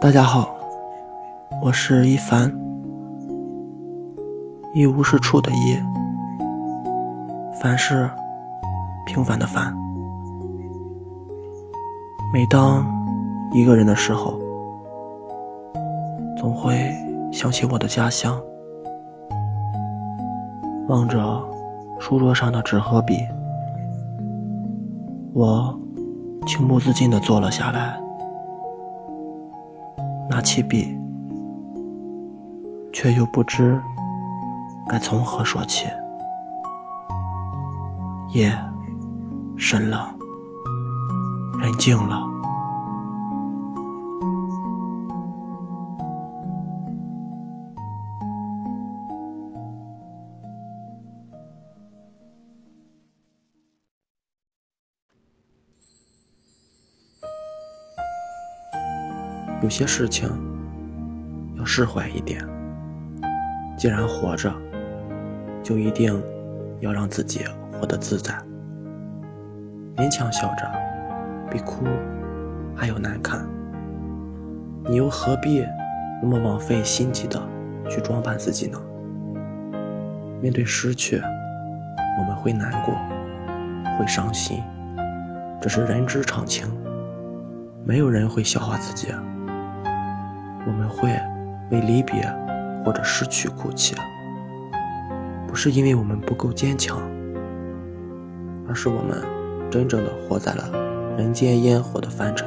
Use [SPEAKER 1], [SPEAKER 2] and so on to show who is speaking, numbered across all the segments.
[SPEAKER 1] 大家好，我是一凡，一无是处的一，凡是平凡的凡。每当一个人的时候，总会想起我的家乡，望着书桌上的纸和笔，我情不自禁地坐了下来。拿起笔，却又不知该从何说起。夜深了，人静了，有些事情要释怀一点。既然活着，就一定要让自己活得自在。勉强笑着，比哭还要难看。你又何必那么枉费心机的去装扮自己呢？面对失去，我们会难过，会伤心，这是人之常情。没有人会笑话自己。我们会为离别或者失去哭泣，不是因为我们不够坚强，而是我们真正的活在了人间烟火的凡尘，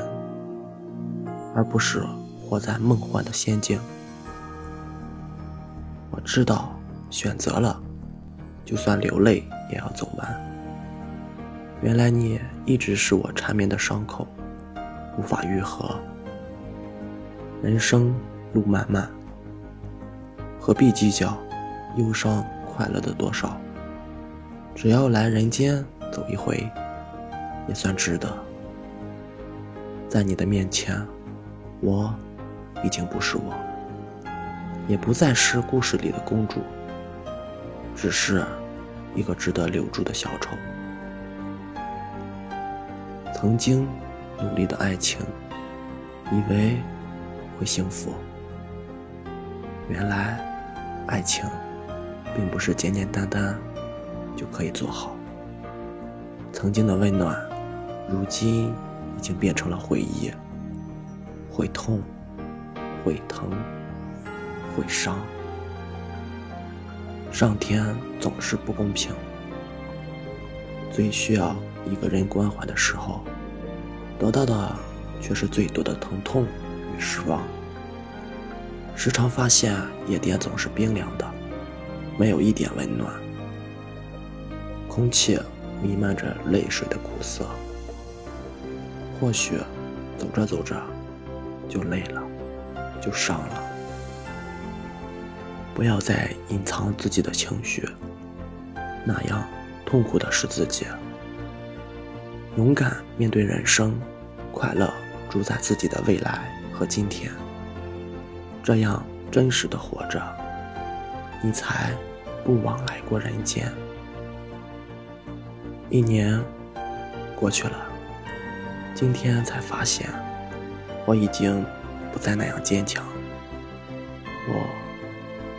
[SPEAKER 1] 而不是活在梦幻的仙境。我知道，选择了，就算流泪也要走完。原来你一直是我缠绵的伤口，无法愈合。人生路漫漫，何必计较忧伤快乐的多少？只要来人间走一回，也算值得。在你的面前，我已经不是我，也不再是故事里的公主，只是一个值得留住的小丑。曾经努力的爱情，以为。会幸福。原来，爱情并不是简简单单就可以做好。曾经的温暖，如今已经变成了回忆。会痛，会疼，会伤。上天总是不公平。最需要一个人关怀的时候，得到的却是最多的疼痛。失望。时常发现夜店总是冰凉的，没有一点温暖。空气弥漫着泪水的苦涩。或许走着走着就累了，就伤了。不要再隐藏自己的情绪，那样痛苦的是自己。勇敢面对人生，快乐主宰自己的未来。和今天，这样真实的活着，你才不枉来过人间。一年过去了，今天才发现，我已经不再那样坚强。我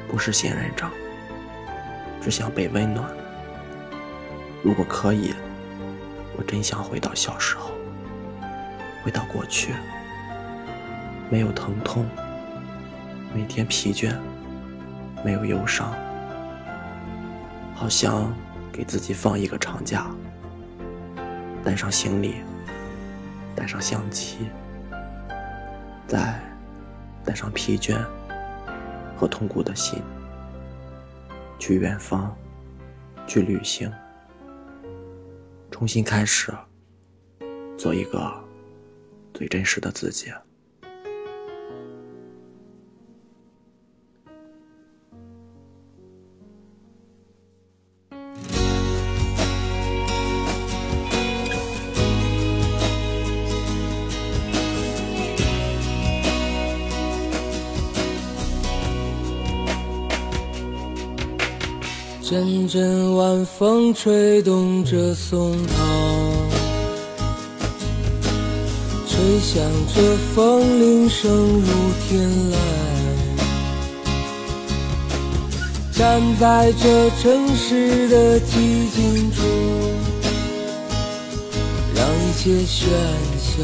[SPEAKER 1] 不是仙人掌，只想被温暖。如果可以，我真想回到小时候，回到过去。没有疼痛，每天疲倦，没有忧伤，好像给自己放一个长假，带上行李，带上相机，再带上疲倦和痛苦的心，去远方，去旅行，重新开始，做一个最真实的自己。
[SPEAKER 2] 阵阵晚风吹动着松涛，吹响着风铃声如天籁，站在这城市的寂静中，让一切喧嚣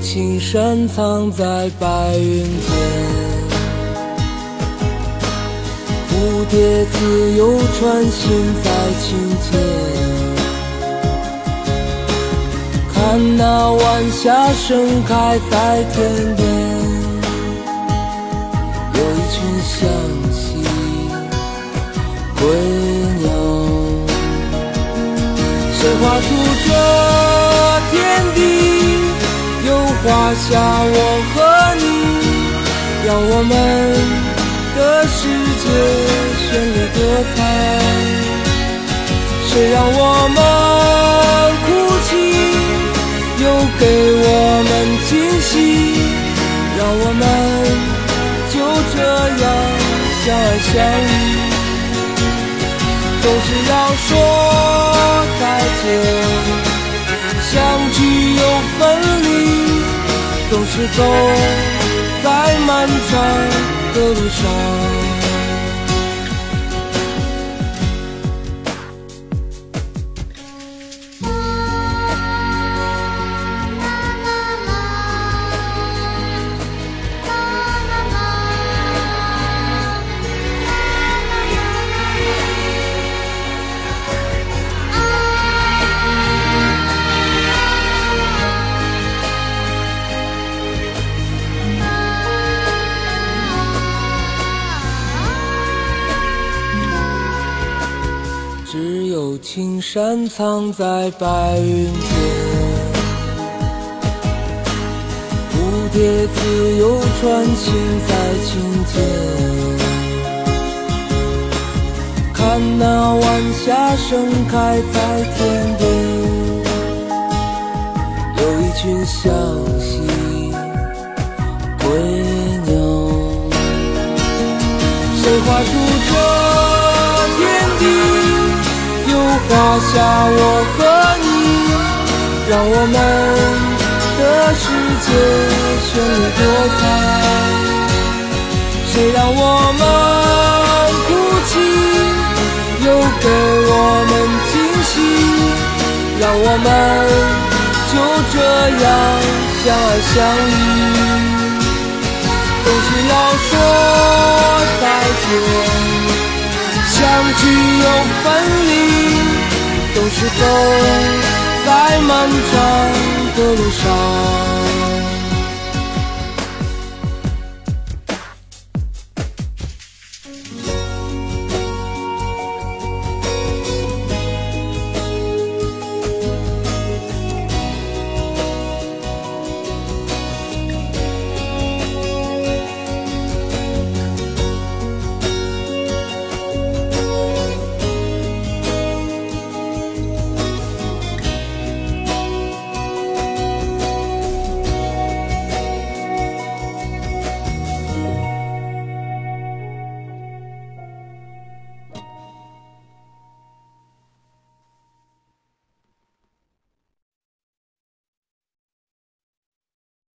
[SPEAKER 2] 只有青山藏在白云间。蝴蝶自由穿行在清涧，看那晚霞盛开在天边，有一群向西归鸟，谁画出这画下我和你，让我们。的世界绚丽多彩，谁让我们哭泣，又给我们惊喜，让我们就这样相爱相依。总是要说再见，总是走在漫长。的路上。青山藏在白云间，蝴蝶自由穿行在清涧，看那晚霞盛开在天边，有一群向西归鸟，谁画出画下我和你，让我们的世界绚丽多彩。谁让我们哭泣，又给我们惊喜，让我们就这样相爱相依。总是要说再见，相聚又分离。总是走在漫长的路上。